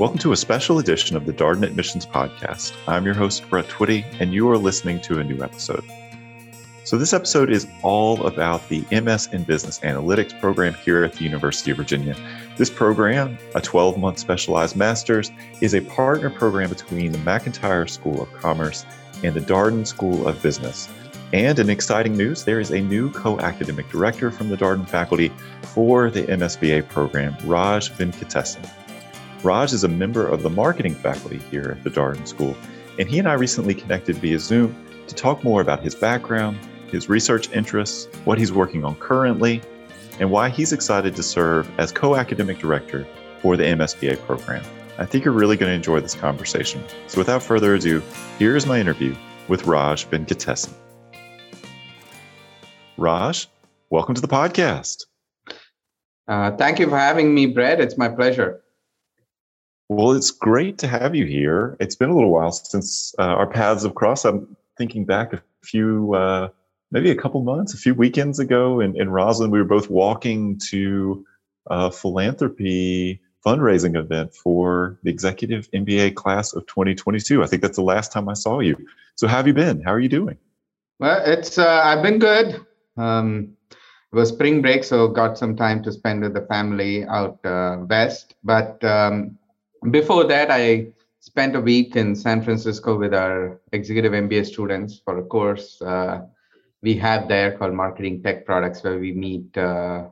Welcome to a special edition of the Darden Admissions Podcast. I'm your host, Brett Twitty, and you are listening to a new episode. So, this episode is all about the MS in Business Analytics program here at the University of Virginia. This program, a 12 month specialized master's, is a partner program between the McIntire School of Commerce and the Darden School of Business. And in exciting news, there is a new co academic director from the Darden faculty for the MSBA program, Raj Venkatesan. Raj is a member of the marketing faculty here at the Darden School, and he and I recently connected via Zoom to talk more about his background, his research interests, what he's working on currently, and why he's excited to serve as co academic director for the MSBA program. I think you're really going to enjoy this conversation. So, without further ado, here is my interview with Raj Venkatesan. Raj, welcome to the podcast. Uh, thank you for having me, Brett. It's my pleasure. Well, it's great to have you here. It's been a little while since uh, our paths have crossed. I'm thinking back a few, uh, maybe a couple months, a few weekends ago in, in Rosslyn. We were both walking to a philanthropy fundraising event for the executive MBA class of 2022. I think that's the last time I saw you. So, how have you been? How are you doing? Well, it's uh, I've been good. Um, it was spring break, so got some time to spend with the family out uh, west. But um, before that, I spent a week in San Francisco with our executive MBA students for a course uh, we have there called Marketing Tech Products, where we meet uh,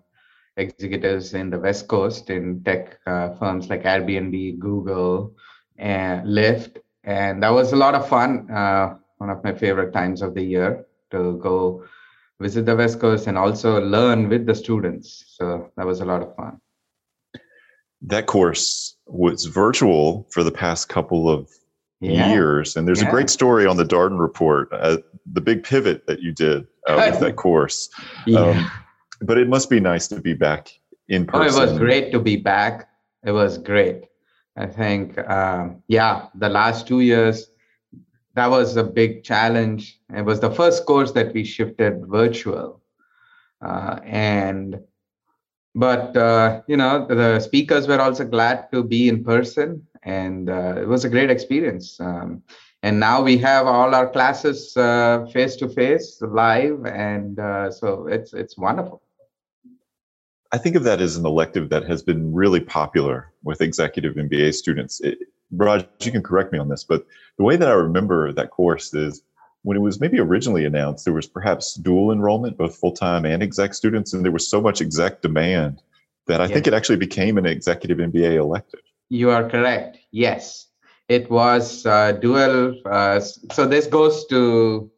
executives in the West Coast in tech uh, firms like Airbnb, Google, and Lyft. And that was a lot of fun. Uh, one of my favorite times of the year to go visit the West Coast and also learn with the students. So that was a lot of fun. That course was virtual for the past couple of yeah. years, and there's yeah. a great story on the Darden report, uh, the big pivot that you did uh, with that course. Yeah. Um, but it must be nice to be back in person. Oh, it was great to be back. It was great. I think, um, yeah, the last two years that was a big challenge. It was the first course that we shifted virtual, uh, and but uh, you know the speakers were also glad to be in person, and uh, it was a great experience. Um, and now we have all our classes face to face, live, and uh, so it's it's wonderful. I think of that as an elective that has been really popular with executive MBA students. It, Raj, you can correct me on this, but the way that I remember that course is when it was maybe originally announced, there was perhaps dual enrollment, both full time and exec students, and there was so much exec demand that I yes. think it actually became an executive MBA elective. You are correct. Yes, it was uh, dual. Uh, so this goes to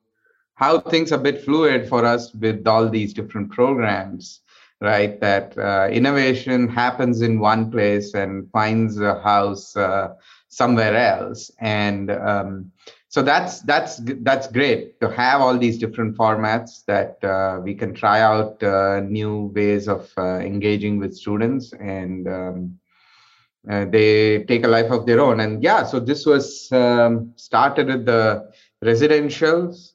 how things are a bit fluid for us with all these different programs right that uh, innovation happens in one place and finds a house uh, somewhere else and um, so that's that's that's great to have all these different formats that uh, we can try out uh, new ways of uh, engaging with students and um, uh, they take a life of their own. And yeah so this was um, started with the residentials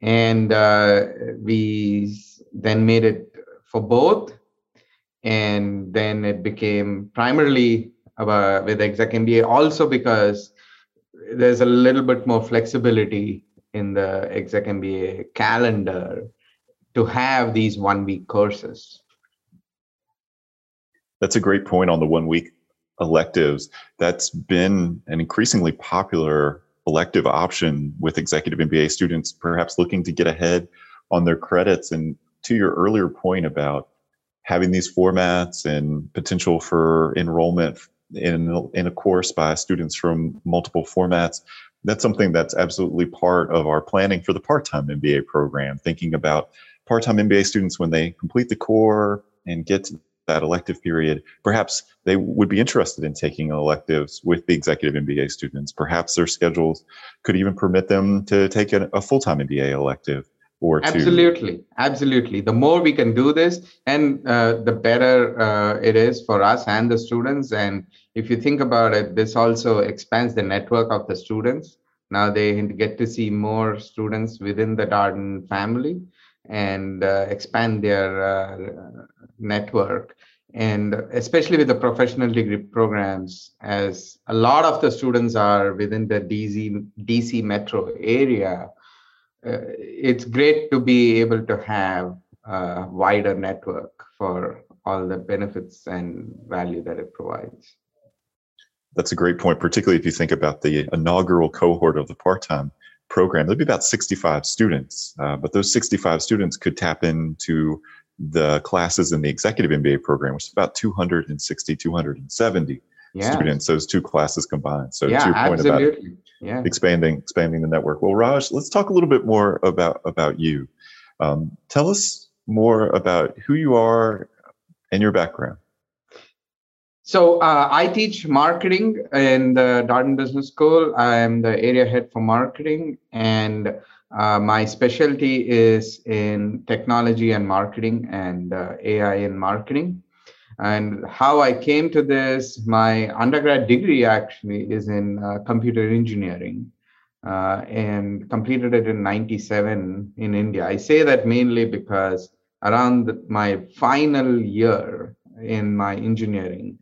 and uh, we then made it for both. And then it became primarily uh, with exec MBA also because there's a little bit more flexibility in the exec MBA calendar to have these one week courses. That's a great point on the one week electives. That's been an increasingly popular elective option with executive MBA students, perhaps looking to get ahead on their credits. And to your earlier point about having these formats and potential for enrollment in, in a course by students from multiple formats. That's something that's absolutely part of our planning for the part time MBA program, thinking about part time MBA students when they complete the core and get to that elective period. Perhaps they would be interested in taking electives with the executive MBA students. Perhaps their schedules could even permit them to take a, a full time MBA elective or absolutely absolutely. The more we can do this and uh, the better uh, it is for us and the students. And if you think about it this also expands the network of the students. Now they get to see more students within the darden family and uh, expand their uh, network. And especially with the professional degree programs, as a lot of the students are within the DC, DC metro area, it's great to be able to have a wider network for all the benefits and value that it provides. That's a great point, particularly if you think about the inaugural cohort of the part time program. There'd be about 65 students, uh, but those 65 students could tap into the classes in the executive MBA program, which is about 260, 270 yeah. students, those two classes combined. So yeah, to your point absolutely. about yeah. expanding expanding the network. Well, Raj, let's talk a little bit more about about you. Um, tell us more about who you are and your background. So uh, I teach marketing in the Darden Business School. I am the area head for marketing, and uh, my specialty is in technology and marketing and uh, AI in marketing. And how I came to this, my undergrad degree actually is in uh, computer engineering uh, and completed it in 97 in India. I say that mainly because around my final year in my engineering,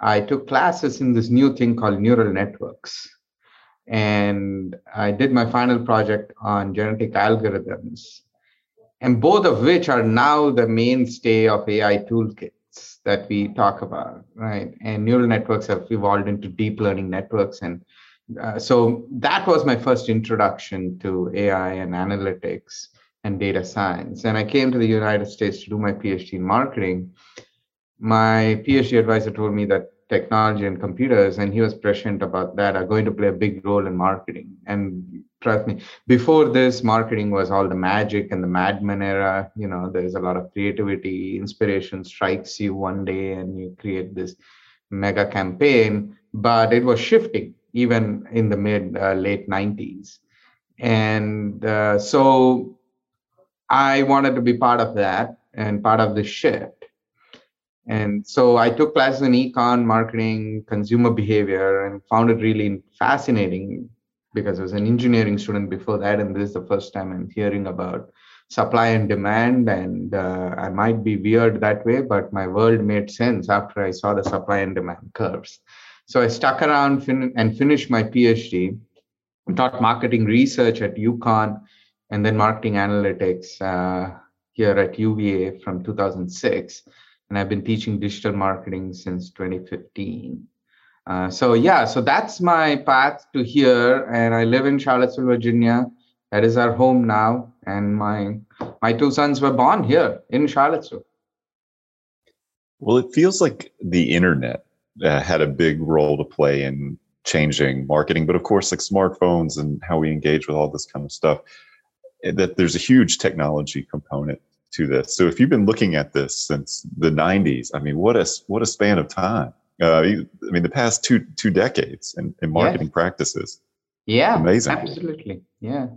I took classes in this new thing called neural networks and I did my final project on genetic algorithms, and both of which are now the mainstay of AI toolkits that we talk about, right? And neural networks have evolved into deep learning networks. And uh, so that was my first introduction to AI and analytics and data science. And I came to the United States to do my PhD in marketing. My PhD advisor told me that technology and computers and he was prescient about that are going to play a big role in marketing. And trust me before this marketing was all the magic and the Mad Men era. You know there's a lot of creativity inspiration strikes you one day and you create this mega campaign. But it was shifting even in the mid uh, late 90s and uh, so i wanted to be part of that and part of the shift and so I took classes in econ, marketing, consumer behavior, and found it really fascinating because I was an engineering student before that. And this is the first time I'm hearing about supply and demand. And uh, I might be weird that way, but my world made sense after I saw the supply and demand curves. So I stuck around fin- and finished my PhD, taught marketing research at UConn, and then marketing analytics uh, here at UVA from 2006 and I've been teaching digital marketing since 2015. Uh, so yeah, so that's my path to here, and I live in Charlottesville, Virginia. That is our home now, and my my two sons were born here in Charlottesville. Well, it feels like the internet uh, had a big role to play in changing marketing, but of course, like smartphones and how we engage with all this kind of stuff, eh, that there's a huge technology component to this. So if you've been looking at this since the 90s, I mean, what a what a span of time. Uh, I mean, the past two two decades in, in marketing practices. Yeah, amazing. Absolutely, yeah.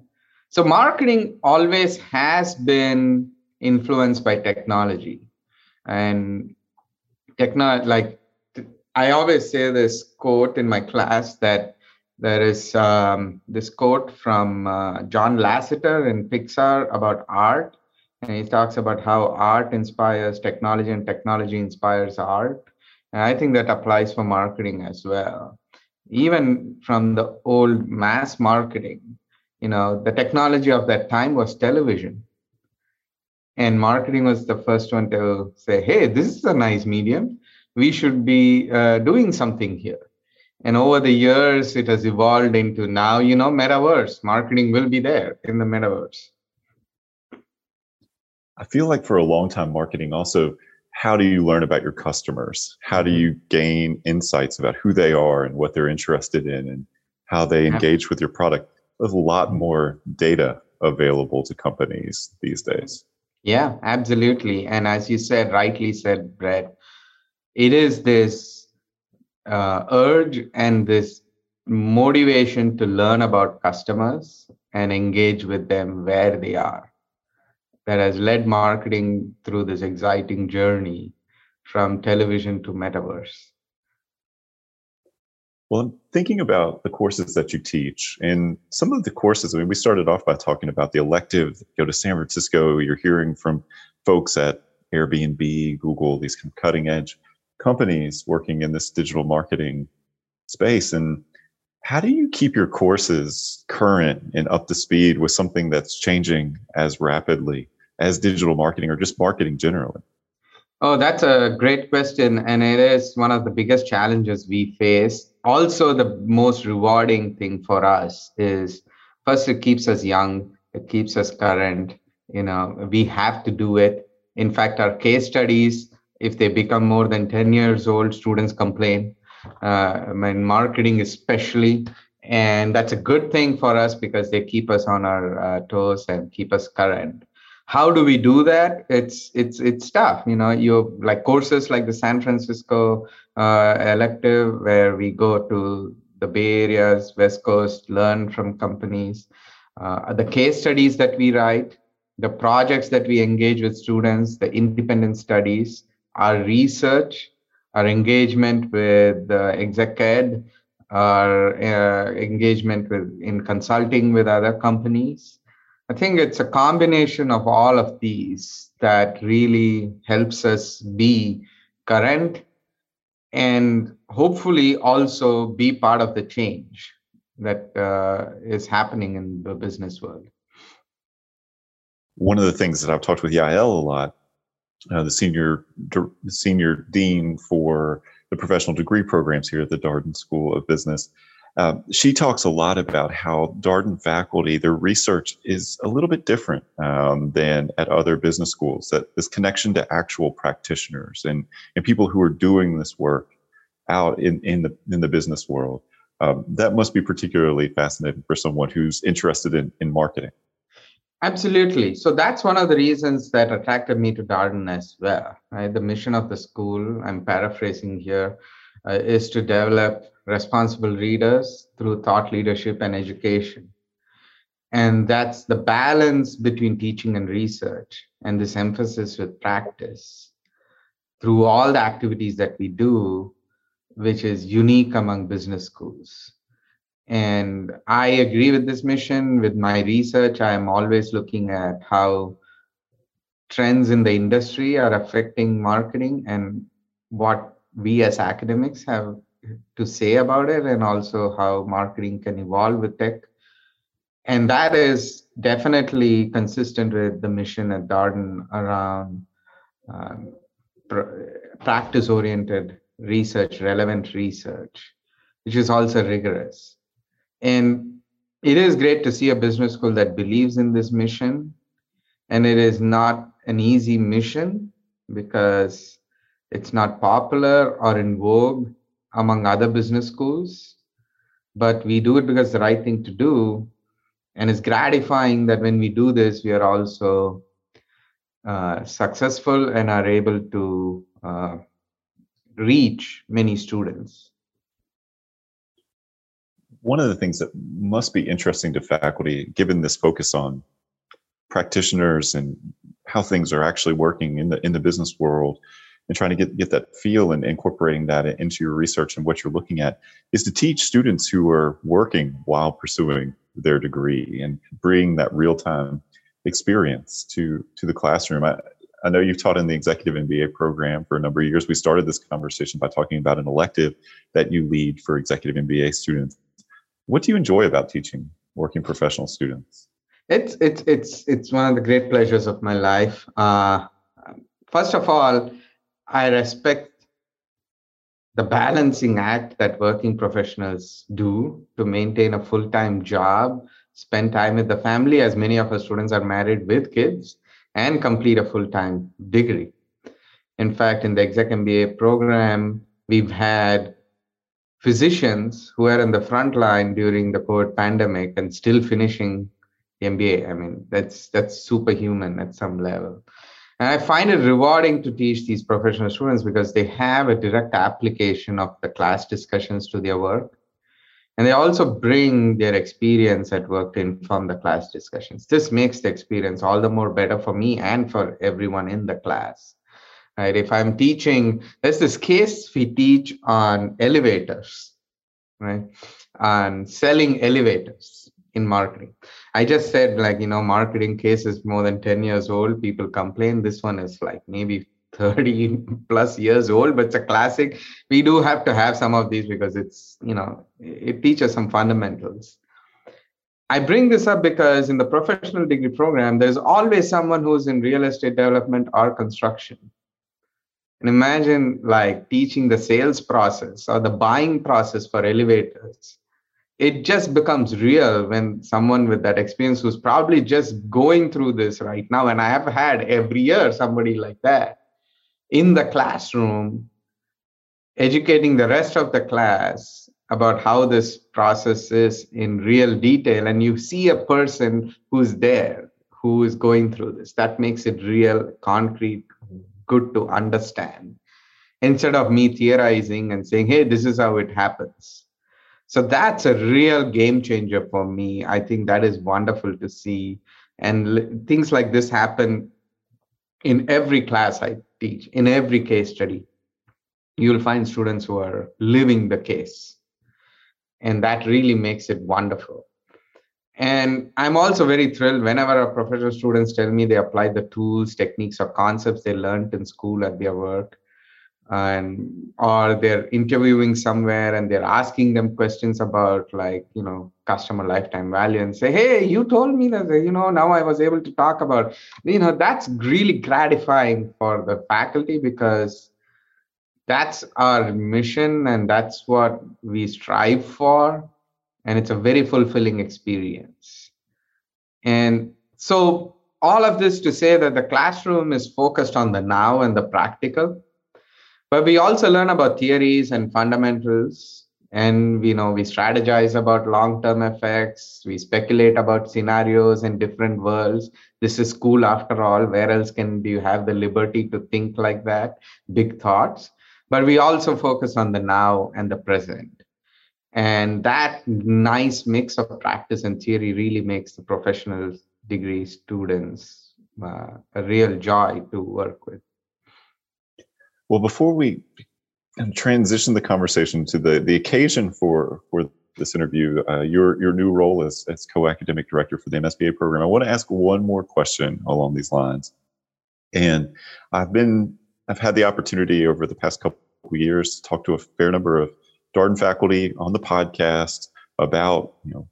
So marketing always has been influenced by technology, and techno like I always say this quote in my class that there is um, this quote from uh, John Lasseter in Pixar about art and he talks about how art inspires technology and technology inspires art. And i think that applies for marketing as well. Even from the old mass marketing you know the technology of that time was television. And marketing was the first one to say hey this is a nice medium. We should be uh, doing something here. And over the years it has evolved into now you know metaverse. Marketing will be there in the metaverse I feel like for a long time, marketing also, how do you learn about your customers? How do mm-hmm. you gain insights about who they are and what they're interested in and how they engage with your product? There's a lot more data available to companies these days. Yeah, absolutely. And as you said, rightly said, Brett, it is this uh, urge and this motivation to learn about customers and engage with them where they are that has led marketing through this exciting journey from television to metaverse? Well, I'm thinking about the courses that you teach, and some of the courses. I mean, we started off by talking about the elective. Go to San Francisco. You're hearing from folks at Airbnb, Google, these kind of cutting edge companies working in this digital marketing space. And how do you keep your courses current and up to speed with something that's changing as rapidly as digital marketing or just marketing generally? Oh, that's a great question. And it is one of the biggest challenges we face. Also, the most rewarding thing for us is first, it keeps us young, it keeps us current. You know, we have to do it. In fact, our case studies, if they become more than 10 years old, students complain. Uh, in marketing, especially. And that's a good thing for us because they keep us on our uh, toes and keep us current how do we do that? It's it's it's tough you know you like courses like the san francisco uh, elective where we go to the bay areas west coast learn from companies uh, the case studies that we write the projects that we engage with students the independent studies our research our engagement with uh, exec ed our uh, engagement with in consulting with other companies I think it's a combination of all of these that really helps us be current and hopefully also be part of the change that uh, is happening in the business world. One of the things that I've talked with Yael a lot, uh, the senior senior dean for the professional degree programs here at the Darden School of Business, um, she talks a lot about how Darden faculty, their research is a little bit different um, than at other business schools. That this connection to actual practitioners and and people who are doing this work out in in the in the business world. Um, that must be particularly fascinating for someone who's interested in in marketing. Absolutely. So that's one of the reasons that attracted me to Darden as well. Right? The mission of the school, I'm paraphrasing here, uh, Uh, is to develop responsible readers through thought leadership and education. And that's the balance between teaching and research, and this emphasis with practice through all the activities that we do, which is unique among business schools. And I agree with this mission. With my research, I am always looking at how trends in the industry are affecting marketing and what we as academics have to say about it and also how marketing can evolve with tech. And that is definitely consistent with the mission at Darden around um, pr- practice oriented research, relevant research, which is also rigorous. And it is great to see a business school that believes in this mission. And it is not an easy mission because it's not popular or in vogue among other business schools, but we do it because the right thing to do. And it's gratifying that when we do this, we are also uh, successful and are able to uh, reach many students. One of the things that must be interesting to faculty, given this focus on practitioners and how things are actually working in the in the business world, and trying to get, get that feel and incorporating that into your research and what you're looking at is to teach students who are working while pursuing their degree and bring that real-time experience to to the classroom. I, I know you've taught in the executive MBA program for a number of years. We started this conversation by talking about an elective that you lead for executive MBA students. What do you enjoy about teaching working professional students? It's it's it's it's one of the great pleasures of my life. Uh, first of all, I respect the balancing act that working professionals do to maintain a full time job, spend time with the family, as many of our students are married with kids, and complete a full time degree. In fact, in the exec MBA program, we've had physicians who are in the front line during the COVID pandemic and still finishing the MBA. I mean, that's that's superhuman at some level. And I find it rewarding to teach these professional students because they have a direct application of the class discussions to their work. And they also bring their experience at work to inform the class discussions. This makes the experience all the more better for me and for everyone in the class. Right? If I'm teaching, there's this case we teach on elevators, right? On selling elevators in marketing. I just said like you know marketing case is more than 10 years old. People complain. This one is like maybe 30 plus years old, but it's a classic. We do have to have some of these because it's you know it teaches some fundamentals. I bring this up because in the professional degree program, there's always someone who's in real estate development or construction. And imagine like teaching the sales process or the buying process for elevators. It just becomes real when someone with that experience who's probably just going through this right now, and I have had every year somebody like that in the classroom, educating the rest of the class about how this process is in real detail. And you see a person who's there who is going through this. That makes it real concrete good to understand. Instead of me theorizing and saying hey this is how it happens so that's a real game changer for me. I think that is wonderful to see. And l- things like this happen in every class i teach in every case study. You'll find students who are living the case. And that really makes it wonderful. And i'm also very thrilled whenever our professional students tell me they apply the tools techniques or concepts they learned in school at their work and or they're interviewing somewhere and they're asking them questions about like you know customer lifetime value and say hey you told me that you know now i was able to talk about you know that's really gratifying for the faculty because that's our mission and that's what we strive for and it's a very fulfilling experience. And so all of this to say that the classroom is focused on the now and the practical but we also learn about theories and fundamentals. And we know we strategize about long term effects. We speculate about scenarios in different worlds. This is school after all. Where else can do you have the liberty to think like that? Big thoughts. But we also focus on the now and the present. And that nice mix of practice and theory really makes the professional degree students uh, a real joy to work with well before we transition the conversation to the the occasion for for this interview, uh, your your new role as as co-academic director for the MSBA program. I want to ask one more question along these lines, and I've been I've had the opportunity over the past couple years to talk to a fair number of Darden faculty on the podcast about you know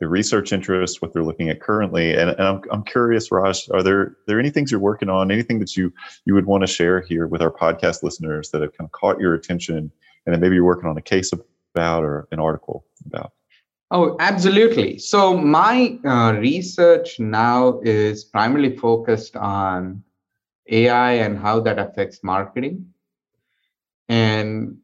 the research interests, what they're looking at currently, and, and I'm I'm curious, Raj, are there are there any things you're working on, anything that you you would want to share here with our podcast listeners that have kind of caught your attention, and that maybe you're working on a case about or an article about? Oh, absolutely. So my uh, research now is primarily focused on AI and how that affects marketing. And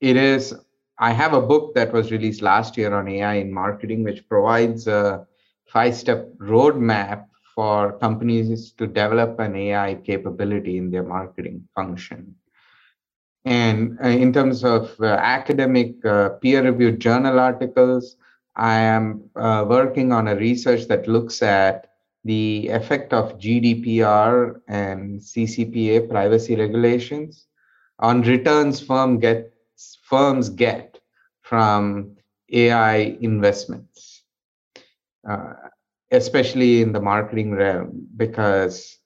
it is, I have a book that was released last year on AI in marketing, which provides a five step roadmap for companies to develop an AI capability in their marketing function. And uh, in terms of uh, academic uh, peer reviewed journal articles, I am uh, working on a research that looks at the effect of GDPR and CCPA privacy regulations on returns firm gets firms get from AI investments, uh, especially in the marketing realm, because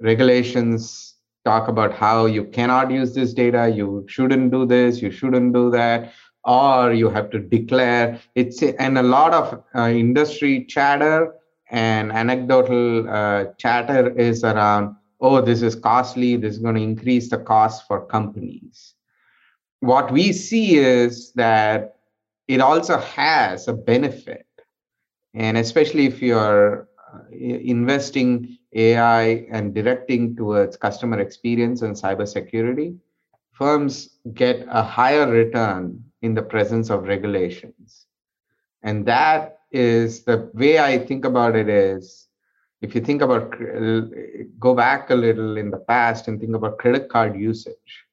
regulations talk about how you cannot use this data, you shouldn't do this, you shouldn't do that, or you have to declare it's and a lot of uh, industry chatter and anecdotal uh, chatter is around oh, this is costly, this is going to increase the cost for companies. What we see is that it also has a benefit. And especially if you're uh, investing AI and directing towards customer experience and cybersecurity, firms get a higher return in the presence of regulations. And that is the way I think about it is if you think about go back a little in the past and think about credit card usage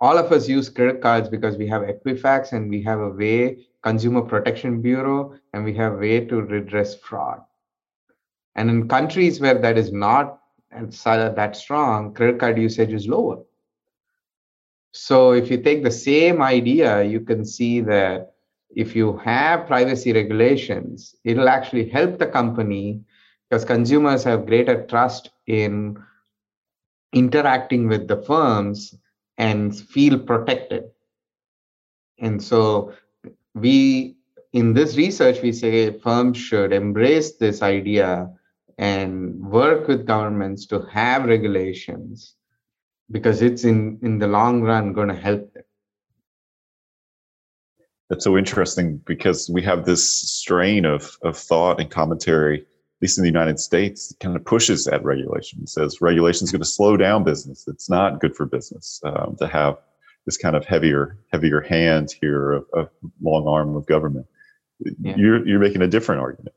all of us use credit cards because we have equifax and we have a way consumer protection bureau and we have a way to redress fraud. And in countries where that is not uh, that strong credit card usage is lower. So if you take the same idea you can see that if you have privacy regulations, it'll actually help the company because consumers have greater trust in interacting with the firms and feel protected. And so we in this research we say firms should embrace this idea and work with governments to have regulations because it's in in the long run going to help them that's so interesting because we have this strain of of thought and commentary least in the united states kind of pushes at regulation it says regulation is going to slow down business it's not good for business um, to have this kind of heavier heavier hand here of, of long arm of government yeah. you're you're making a different argument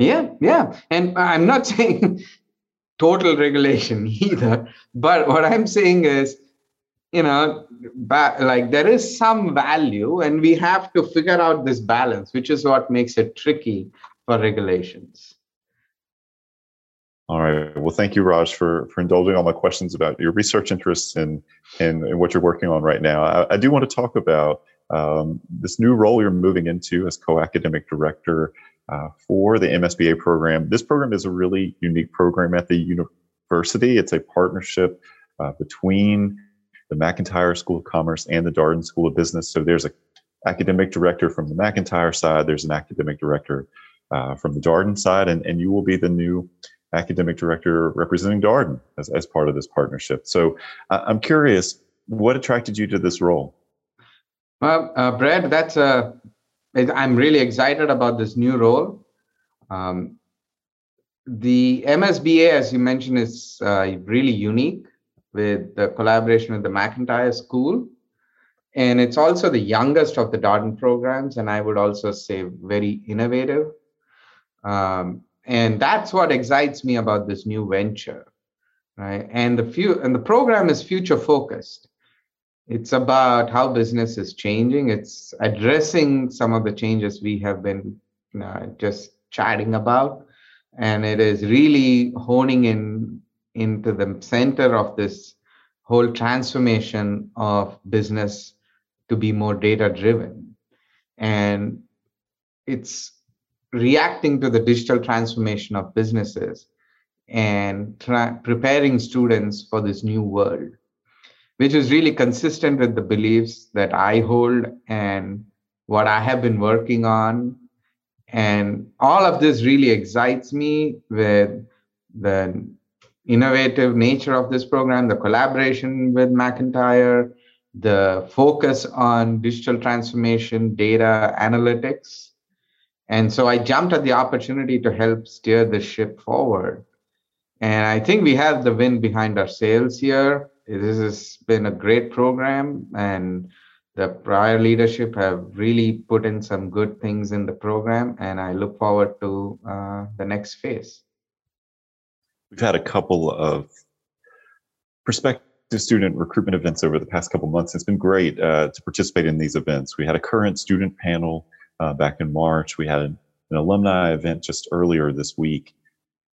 yeah, yeah. And I'm not saying total regulation either, but what I'm saying is, you know, ba- like there is some value, and we have to figure out this balance, which is what makes it tricky for regulations. All right. Well, thank you, Raj, for, for indulging all my questions about your research interests and, and, and what you're working on right now. I, I do want to talk about um, this new role you're moving into as co-academic director uh, for the MSBA program. This program is a really unique program at the university. It's a partnership uh, between the McIntire School of Commerce and the Darden School of Business. So there's an academic director from the McIntire side, there's an academic director uh, from the Darden side, and, and you will be the new academic director representing Darden as, as part of this partnership. So uh, I'm curious, what attracted you to this role? Well, uh, Brad, that's a I'm really excited about this new role. Um, the MSBA, as you mentioned, is uh, really unique with the collaboration with the McIntire School. And it's also the youngest of the Darden programs, and I would also say very innovative. Um, and that's what excites me about this new venture, right? And the few and the program is future focused it's about how business is changing. It's addressing some of the changes we have been uh, just chatting about. And it is really honing in into the center of this whole transformation of business to be more data driven and it's reacting to the digital transformation of businesses and tra- preparing students for this new world which is really consistent with the beliefs that I hold and what I have been working on. And all of this really excites me with the innovative nature of this program, the collaboration with McIntire, the focus on digital transformation, data analytics. And so I jumped at the opportunity to help steer the ship forward. And I think we have the wind behind our sails here. This has been a great program and the prior leadership have really put in some good things in the program and i look forward to uh, the next phase. We've had a couple of prospective student recruitment events over the past couple months. It's been great uh, to participate in these events. We had a current student panel uh, back in march we had an, alumni event just earlier this week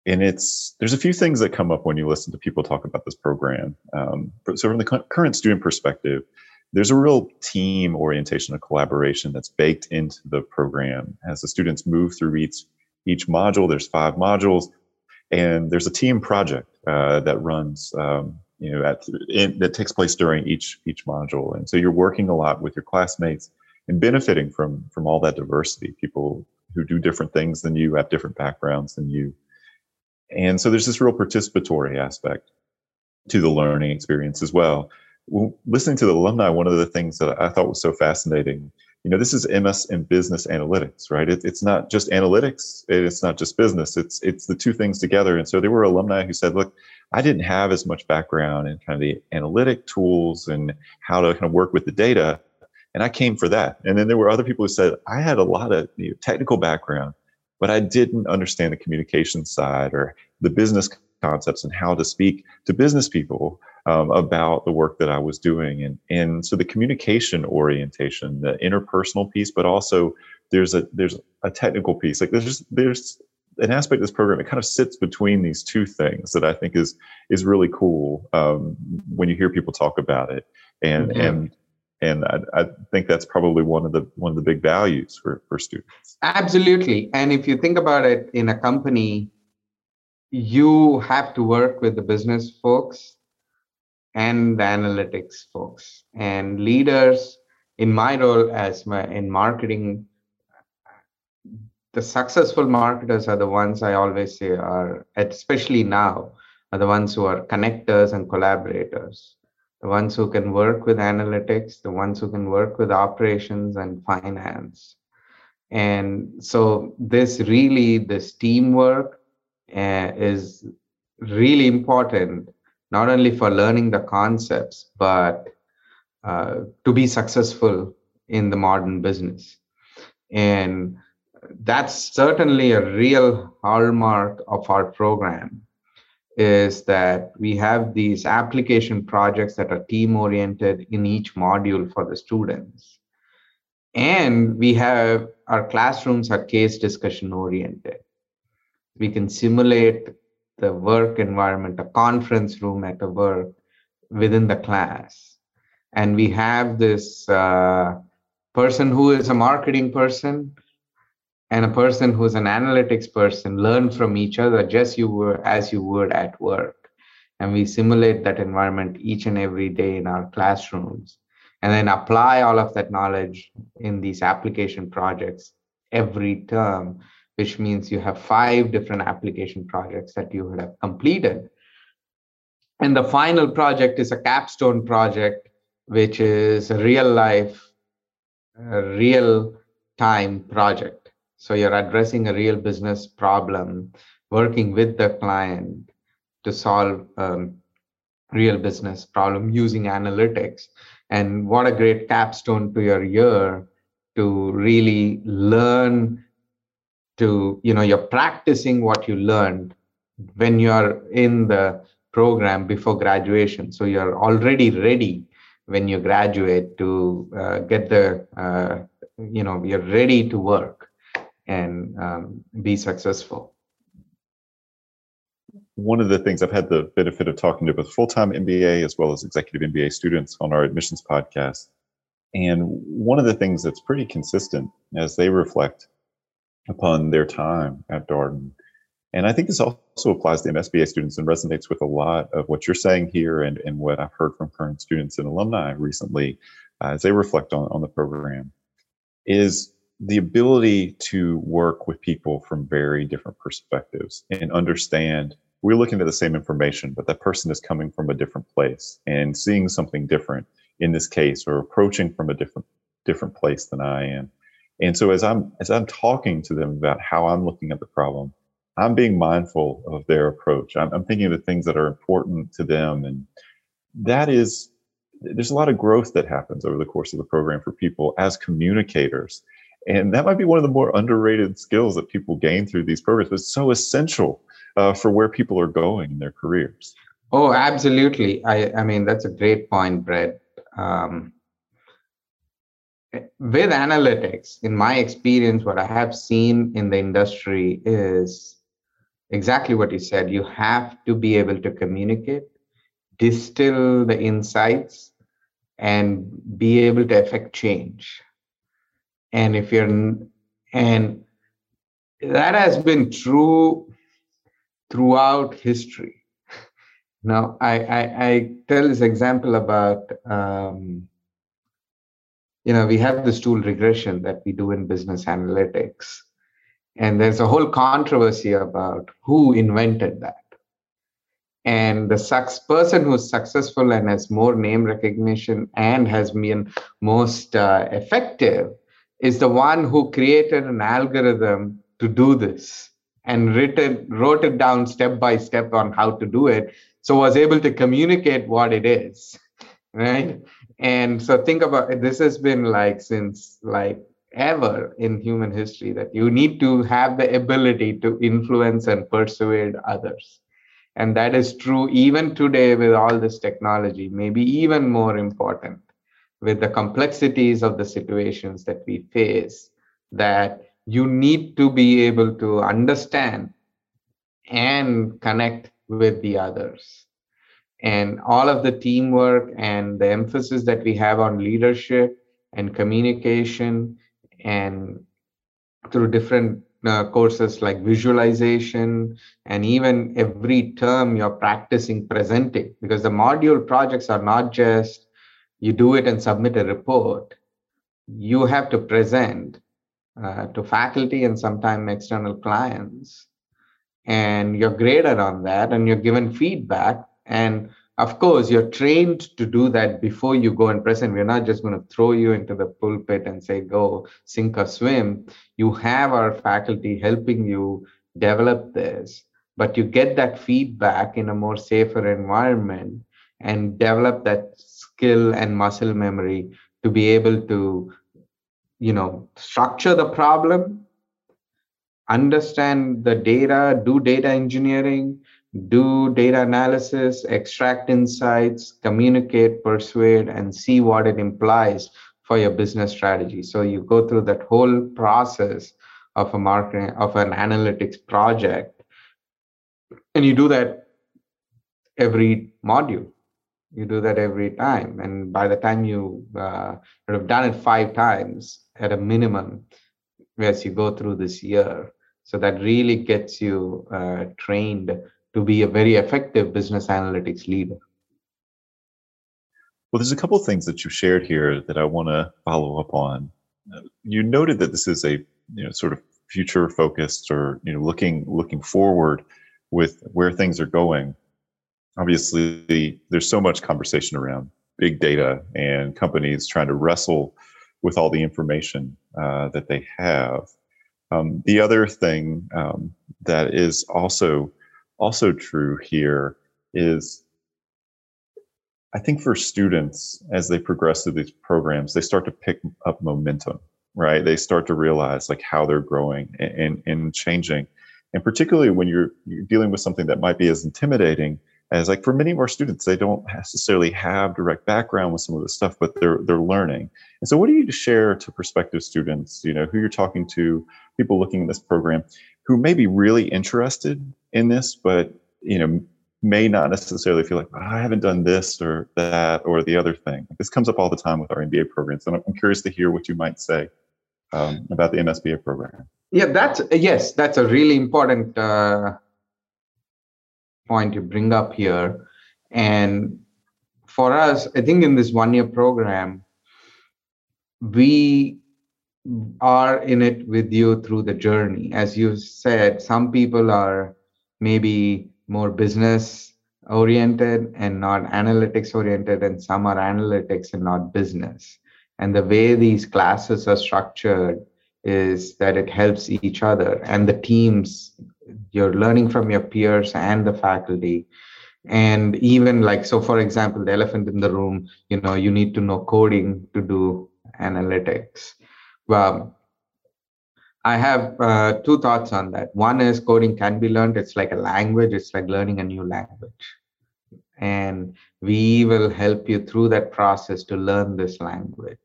and it's there's a few things that come up when you listen to people talk about this program. Um, so from the current student perspective, there's a real team orientation and collaboration that's baked into the program as the students move through each each module. There's five modules, and there's a team project uh, that runs. Um, you know, at, in, that takes place during each each module, and so you're working a lot with your classmates and benefiting from from all that diversity. People who do different things than you, have different backgrounds than you, and so there's this real participatory aspect to the learning experience as well. well. Listening to the alumni, one of the things that I thought was so fascinating, you know, this is MS in business analytics, right? It, it's not just analytics, it's not just business. It's it's the two things together. And so there were alumni who said, "Look, I didn't have as much background in kind of the analytic tools and how to kind of work with the data, and I came for that." And then there were other people who said, "I had a lot of you know, technical background." but I didn't understand the communication side or the business concepts and how to speak to business people um, about the work that I was doing. And, and so the communication orientation, the interpersonal piece, but also there's a, there's a technical piece. Like there's, there's an aspect of this program. It kind of sits between these two things that I think is, is really cool um, when you hear people talk about it. And, mm-hmm. and and I, I, think that's probably one of the one of the big values for for students. Absolutely. And if you think about it in a company you have to work with the business folks and the analytics folks and leaders in my role as my in marketing. The successful marketers are the ones i always say are especially now are the ones who are connectors and collaborators the ones who can work with analytics, the ones who can work with operations and finance. And so this really, this teamwork uh, is really important, not only for learning the concepts, but uh, to be successful in the modern business. And that's certainly a real hallmark of our program is that we have these application projects that are team oriented in each module for the students. And we have our classrooms are case discussion oriented. We can simulate the work environment, a conference room at a work within the class. And we have this uh, person who is a marketing person and a person who's an analytics person learn from each other just you were as you would at work. And we simulate that environment each and every day in our classrooms and then apply all of that knowledge in these application projects every term which means you have five different application projects that you would have completed. And the final project is a capstone project which is a real life a real time project so you're addressing a real business problem, working with the client to solve um, real business problem using analytics. And what a great capstone to your year to really learn to, you know, you're practicing what you learned when you're in the program before graduation. So you're already ready when you graduate to uh, get the, uh, you know, you're ready to work and um, be successful. One of the things I've had the benefit of talking to both full time MBA as well as executive MBA students on our admissions podcast. And one of the things that's pretty consistent as they reflect upon their time at Darden, and I think this also applies to MSBA students and resonates with a lot of what you're saying here and, and what I've heard from current students and alumni recently uh, as they reflect on, on the program, is the ability to work with people from very different perspectives and understand we're looking at the same information, but that person is coming from a different place and seeing something different in this case or approaching from a different different place than I am. And so as I'm as I'm talking to them about how I'm looking at the problem, I'm being mindful of their approach. I'm, I'm thinking of the things that are important to them. And that is there's a lot of growth that happens over the course of the program for people as communicators and that might be one of the more underrated skills that people gain through these programs, but it's so essential uh, for where people are going in their careers. Oh, absolutely. I, I mean, that's a great point, Brett. Um, with analytics, in my experience, what I have seen in the industry is exactly what you said. You have to be able to communicate, distill the insights, and be able to affect change and if you're and that has been true throughout history. Now i i, I tell this example about um, you know we have this tool regression that we do in business analytics. And there's a whole controversy about who invented that. And the success person who's successful and has more name recognition and has been most uh, effective is the one who created an algorithm to do this and written, wrote it down step by step on how to do it. So was able to communicate what it is, right? And so think about. This has been like since like ever in human history that you need to have the ability to influence and persuade others. And that is true even today with all this technology, maybe even more important with the complexities of the situations that we face that you need to be able to understand and connect with the others. And all of the teamwork and the emphasis that we have on leadership and communication and through different uh, courses like visualization and even every term you're practicing presenting because the module projects are not just you do it and submit a report you have to present uh, to faculty and sometimes external clients. And you're graded on that and you're given feedback. And of course you're trained to do that before you go and present. We're not just going to throw you into the pulpit and say go sink or swim. You have our faculty helping you develop this. But you get that feedback in a more safer environment and develop that skill and muscle memory to be able to you know structure the problem understand the data do data engineering do data analysis extract insights communicate persuade and see what it implies for your business strategy. So you go through that whole process of a marketing of an analytics project and you do that every module you do that every time. And by the time you uh, have done it five times at a minimum as you go through this year. So that really gets you uh, trained to be a very effective business analytics leader. Well there's a couple of things that you shared here that i want to follow up on. You noted that this is a you know sort of future focused or you know looking looking forward with where things are going obviously there's so much conversation around big data and companies trying to wrestle with all the information uh, that they have. Um, the other thing um, that is also also true here is I think for students as they progress through these programs, they start to pick up momentum, right? They start to realize like how they're growing and, and, and changing. And particularly when you're, you're dealing with something that might be as intimidating as like for many of our students they don't necessarily have direct background with some of this stuff but they're they're learning. And so what do you share to prospective students you know who you're talking to people looking at this program who may be really interested in this but you know may not necessarily feel like oh, i haven't done this or that or the other thing. This comes up all the time with our mba programs and i'm curious to hear what you might say um, about the msba program. Yeah that's yes that's a really important uh point you bring up here. And for us, I think in this one year program, we are in it with you through the journey. As you said, some people are maybe more business oriented and not analytics oriented, and some are analytics and not business. And the way these classes are structured is that it helps each other and the teams you're learning from your peers and the faculty. And even like so for example the elephant in the room you know you need to know coding to do analytics. Well i have uh, two thoughts on that. One is coding can be learned. It's like a language. It's like learning a new language. And we will help you through that process to learn this language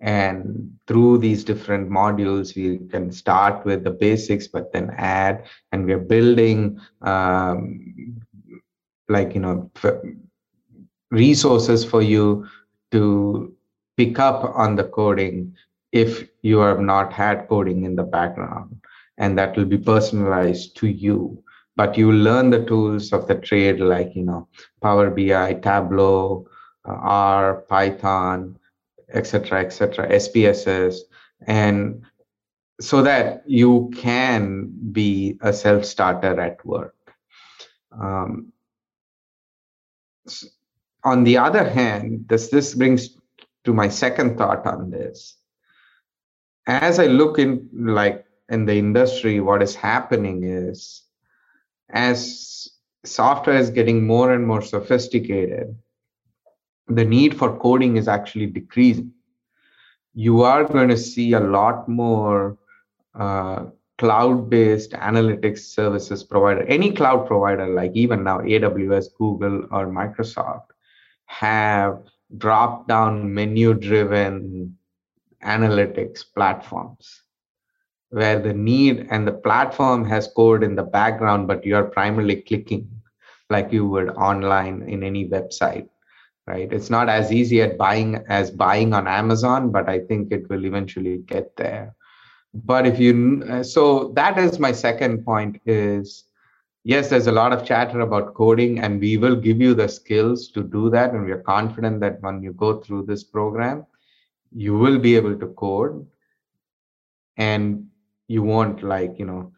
and through these different modules we can start with the basics but then add and we're building um, like you know resources for you to pick up on the coding if you have not had coding in the background. And that will be personalized to you. But you learn the tools of the trade like you know power bi tableau uh, r python etc., etc., SPSS, and so that you can be a self-starter at work. Um, on the other hand, this this brings to my second thought on this. As I look in like in the industry, what is happening is as software is getting more and more sophisticated, the need for coding is actually decreasing. You are going to see a lot more uh, cloud-based analytics services provider. Any cloud provider, like even now AWS, Google, or Microsoft, have drop-down menu-driven analytics platforms where the need and the platform has code in the background, but you are primarily clicking like you would online in any website right? It's not as easy at buying as buying on amazon but i think it will eventually get there. But if you uh, so that is my second point is yes there's a lot of chatter about coding and we will give you the skills to do that and we are confident that when you go through this program you will be able to code and you won't like you know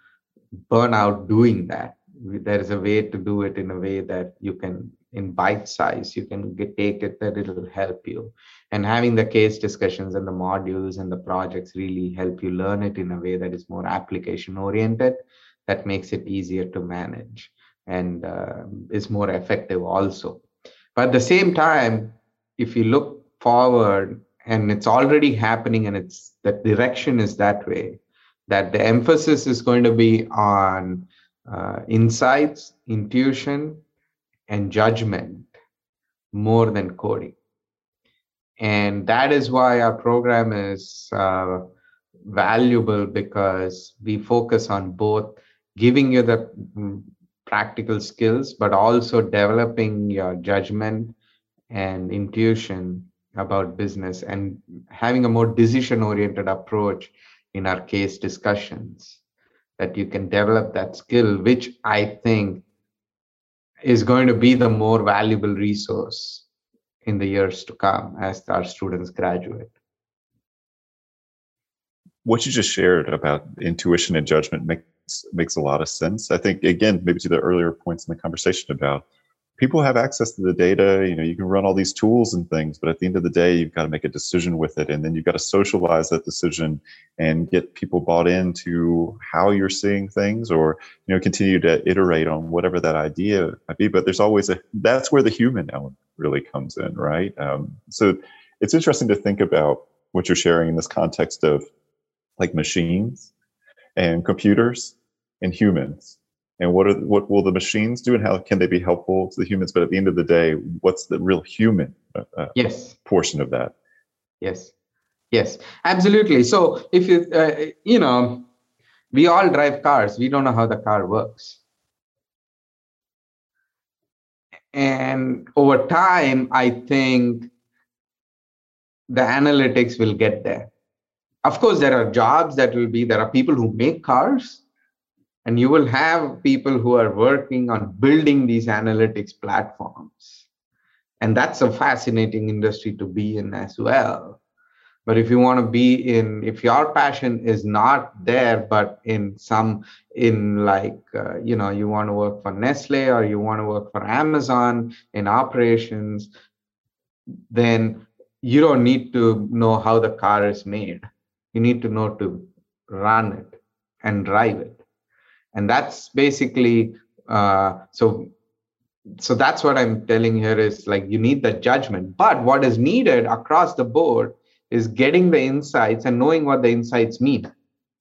burn out doing that. There is a way to do it in a way that you can in bite size you can get, take it that it'll help you. And having the case discussions and the modules and the projects really help you learn it in a way that is more application oriented that makes it easier to manage and uh, is more effective also. But at the same time if you look forward and it's already happening and it's the direction is that way that the emphasis is going to be on uh, insights intuition and judgment more than coding. And that is why our program is uh, valuable because we focus on both giving you the mm, practical skills, but also developing your judgment and intuition about business and having a more decision oriented approach in our case discussions that you can develop that skill which i think is going to be the more valuable resource in the years to come as our students graduate. What you just shared about intuition and judgment makes makes a lot of sense. I think again, maybe to the earlier points in the conversation about people have access to the data you know you can run all these tools and things but at the end of the day you've got to make a decision with it and then you've got to socialize that decision and get people bought into how you're seeing things or you know continue to iterate on whatever that idea might be but there's always a that's where the human element really comes in right? Um, so it's interesting to think about what you're sharing in this context of like machines and computers and humans and what are what will the machines do and how can they be helpful to the humans? But at the end of the day what's the real human uh, uh yes. portion of that? Yes. Yes. Absolutely. So if you uh, you know we all drive cars. We don't know how the car works. And over time i think the analytics will get there. Of course there are jobs that will be there are people who make cars and you will have people who are working on building these analytics platforms. And that's a fascinating industry to be in as well. But if you want to be in if your passion is not there but in some in like uh, you know you want to work for nestle or you want to work for amazon in operations then you don't need to know how the car is made. You need to know to run it and drive it and that's basically uh, so so that's what i'm telling here is like you need the judgment. But what is needed across the board is getting the insights and knowing what the insights mean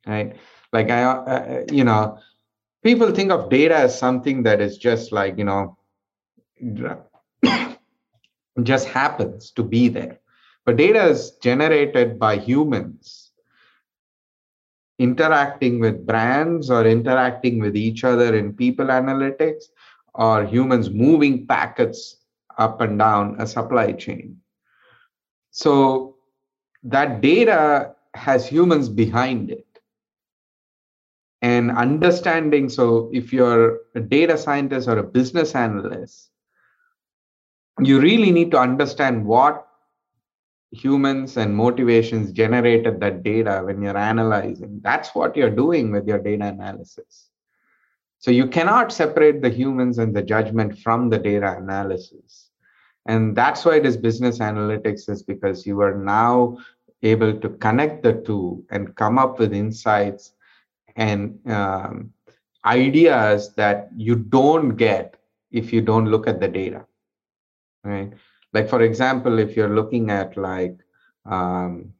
right? Like i uh, you know people think of data as something that is just like you know just happens to be there. But data is generated by humans interacting with brands or interacting with each other in people analytics or humans moving packets up and down a supply chain. So that data has humans behind it. And understanding, so if you're a data scientist or a business analyst, you really need to understand what humans and motivations generated that data when you're analyzing. That's what you're doing with your data analysis. So you cannot separate the humans and the judgment from the data analysis. And that's why it is business analytics, is because you are now able to connect the two and come up with insights and um, ideas that you don't get if you don't look at the data. Right like for example if you're looking at like um,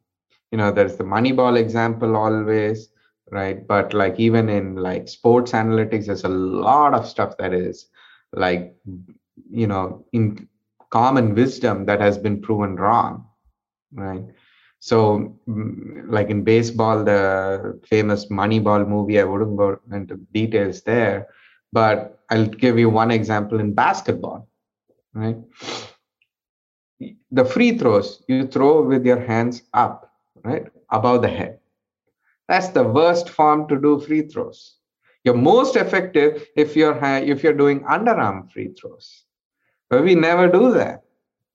you know there's the moneyball example always right but like even in like sports analytics there's a lot of stuff that is like you know in common wisdom that has been proven wrong right so mm, like in baseball the famous moneyball movie i wouldn't go into details there but I'll give you one example in basketball, right? The free throws you throw with your hands up, right, above the head. That's the worst form to do free throws. You're most effective if you're if you're doing underarm free throws, but we never do that.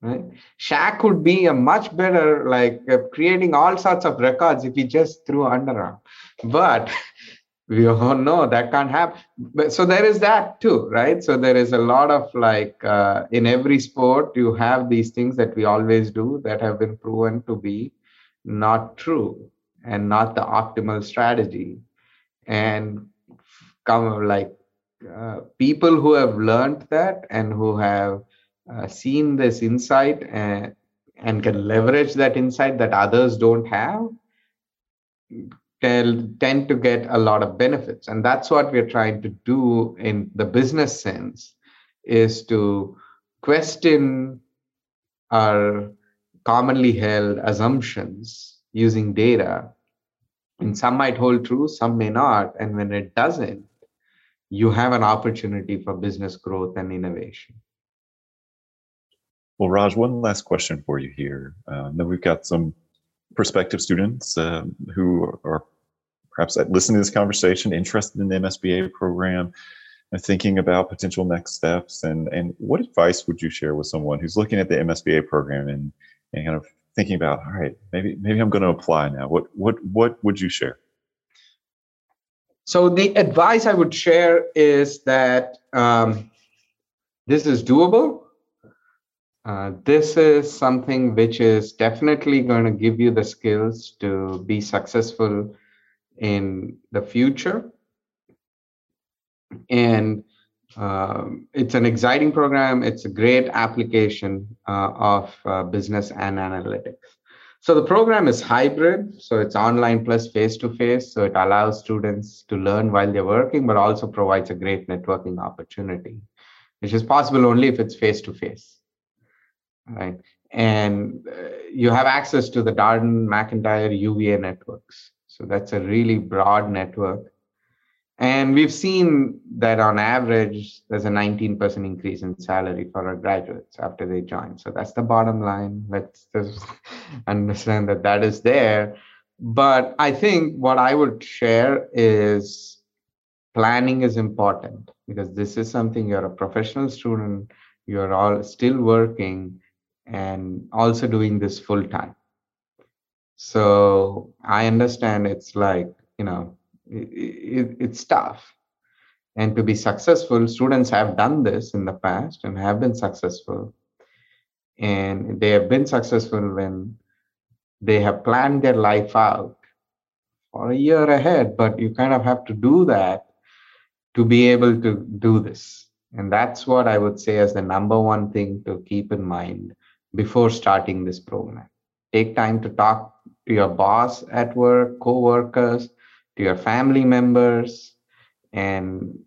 Right? Shaq would be a much better, like uh, creating all sorts of records if he just threw underarm. But we all know that can't happen. But so there is that too right? So there is a lot of like uh, in every sport you have these things that we always do that have been proven to be not true and not the optimal strategy. And come like uh, people who have learned that and who have uh, seen this insight and, and can leverage that insight that others don't have tend to get a lot of benefits. And that's what we're trying to do in the business sense is to question our commonly held assumptions using data. And some might hold true some may not. And when it doesn't you have an opportunity for business growth and innovation. Well raj one last question for you here. Um, then we've got some prospective students uh, who are perhaps listening to this conversation, interested in the MSBA program, and thinking about potential next steps. And, and what advice would you share with someone who's looking at the MSBA program and, and kind of thinking about, all right, maybe maybe I'm going to apply now. What what what would you share? So the advice I would share is that um, this is doable. Uh, this is something which is definitely going to give you the skills to be successful in the future. And um, it's an exciting program. It's a great application uh, of uh, business and analytics. So the program is hybrid. So it's online plus face to face. So it allows students to learn while they're working, but also provides a great networking opportunity, which is possible only if it's face to face. Right. And uh, you have access to the Darden McIntire UVA networks. So that's a really broad network. And we've seen that on average, there's a 19% increase in salary for our graduates after they join. So that's the bottom line. Let's just understand that that is there. But I think what I would share is planning is important because this is something you're a professional student, you're all still working and also doing this full time. So I understand it's like, you know, it, it, it's tough. And to be successful, students have done this in the past and have been successful. And they have been successful when they have planned their life out for a year ahead, but you kind of have to do that to be able to do this. And that's what I would say as the number one thing to keep in mind before starting this program. Take time to talk to your boss at work, co-workers, to your family members, and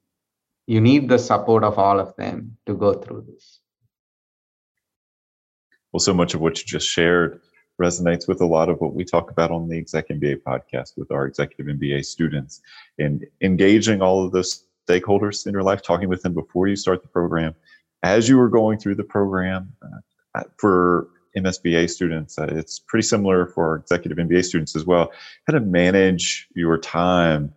you need the support of all of them to go through this. Well, so much of what you just shared resonates with a lot of what we talk about on the Exec MBA podcast with our executive MBA students and engaging all of those stakeholders in your life, talking with them before you start the program, as you were going through the program. Uh, for MSBA students. Uh, it's pretty similar for executive MBA students as well. How to manage your time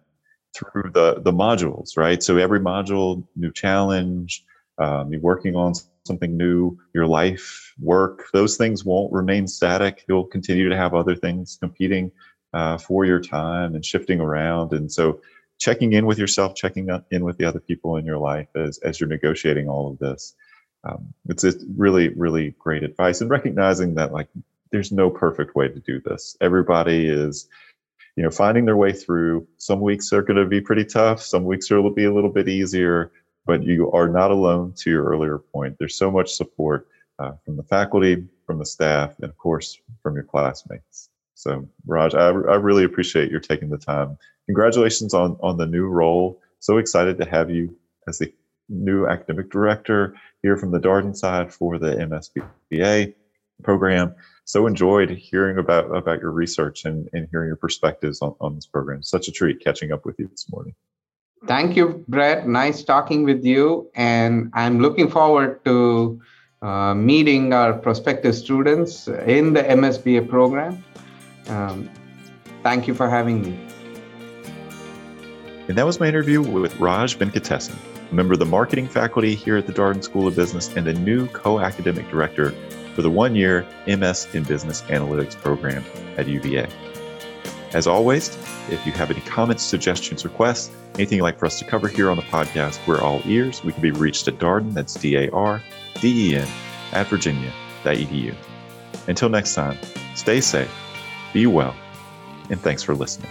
through the the modules, right? So every module, new challenge. Um, you're working on something new. Your life, work, those things won't remain static. You'll continue to have other things competing uh, for your time and shifting around. And so, checking in with yourself, checking in with the other people in your life as as you're negotiating all of this um, it's really really great advice and recognizing that like there's no perfect way to do this. Everybody is you know finding their way through. Some weeks are going to be pretty tough some weeks will be a little bit easier but you are not alone to your earlier point. There's so much support uh, from the faculty from the staff and of course from your classmates. So raj I, I really appreciate your taking the time. Congratulations on on the new role. So excited to have you as the new academic director here from the Darden side for the MSBA program. So enjoyed hearing about, about your research and, and hearing your perspectives on, on this program. Such a treat catching up with you this morning. Thank you, Brett. Nice talking with you. And I'm looking forward to uh, meeting our prospective students in the MSBA program. Um, thank you for having me. And that was my interview with Raj Venkatesan, a member of the marketing faculty here at the Darden School of Business and a new co academic director for the one year MS in Business Analytics program at UVA. As always, if you have any comments, suggestions, requests, anything you'd like for us to cover here on the podcast, we're all ears. We can be reached at Darden, that's D A R D E N, at virginia.edu. Until next time, stay safe, be well, and thanks for listening.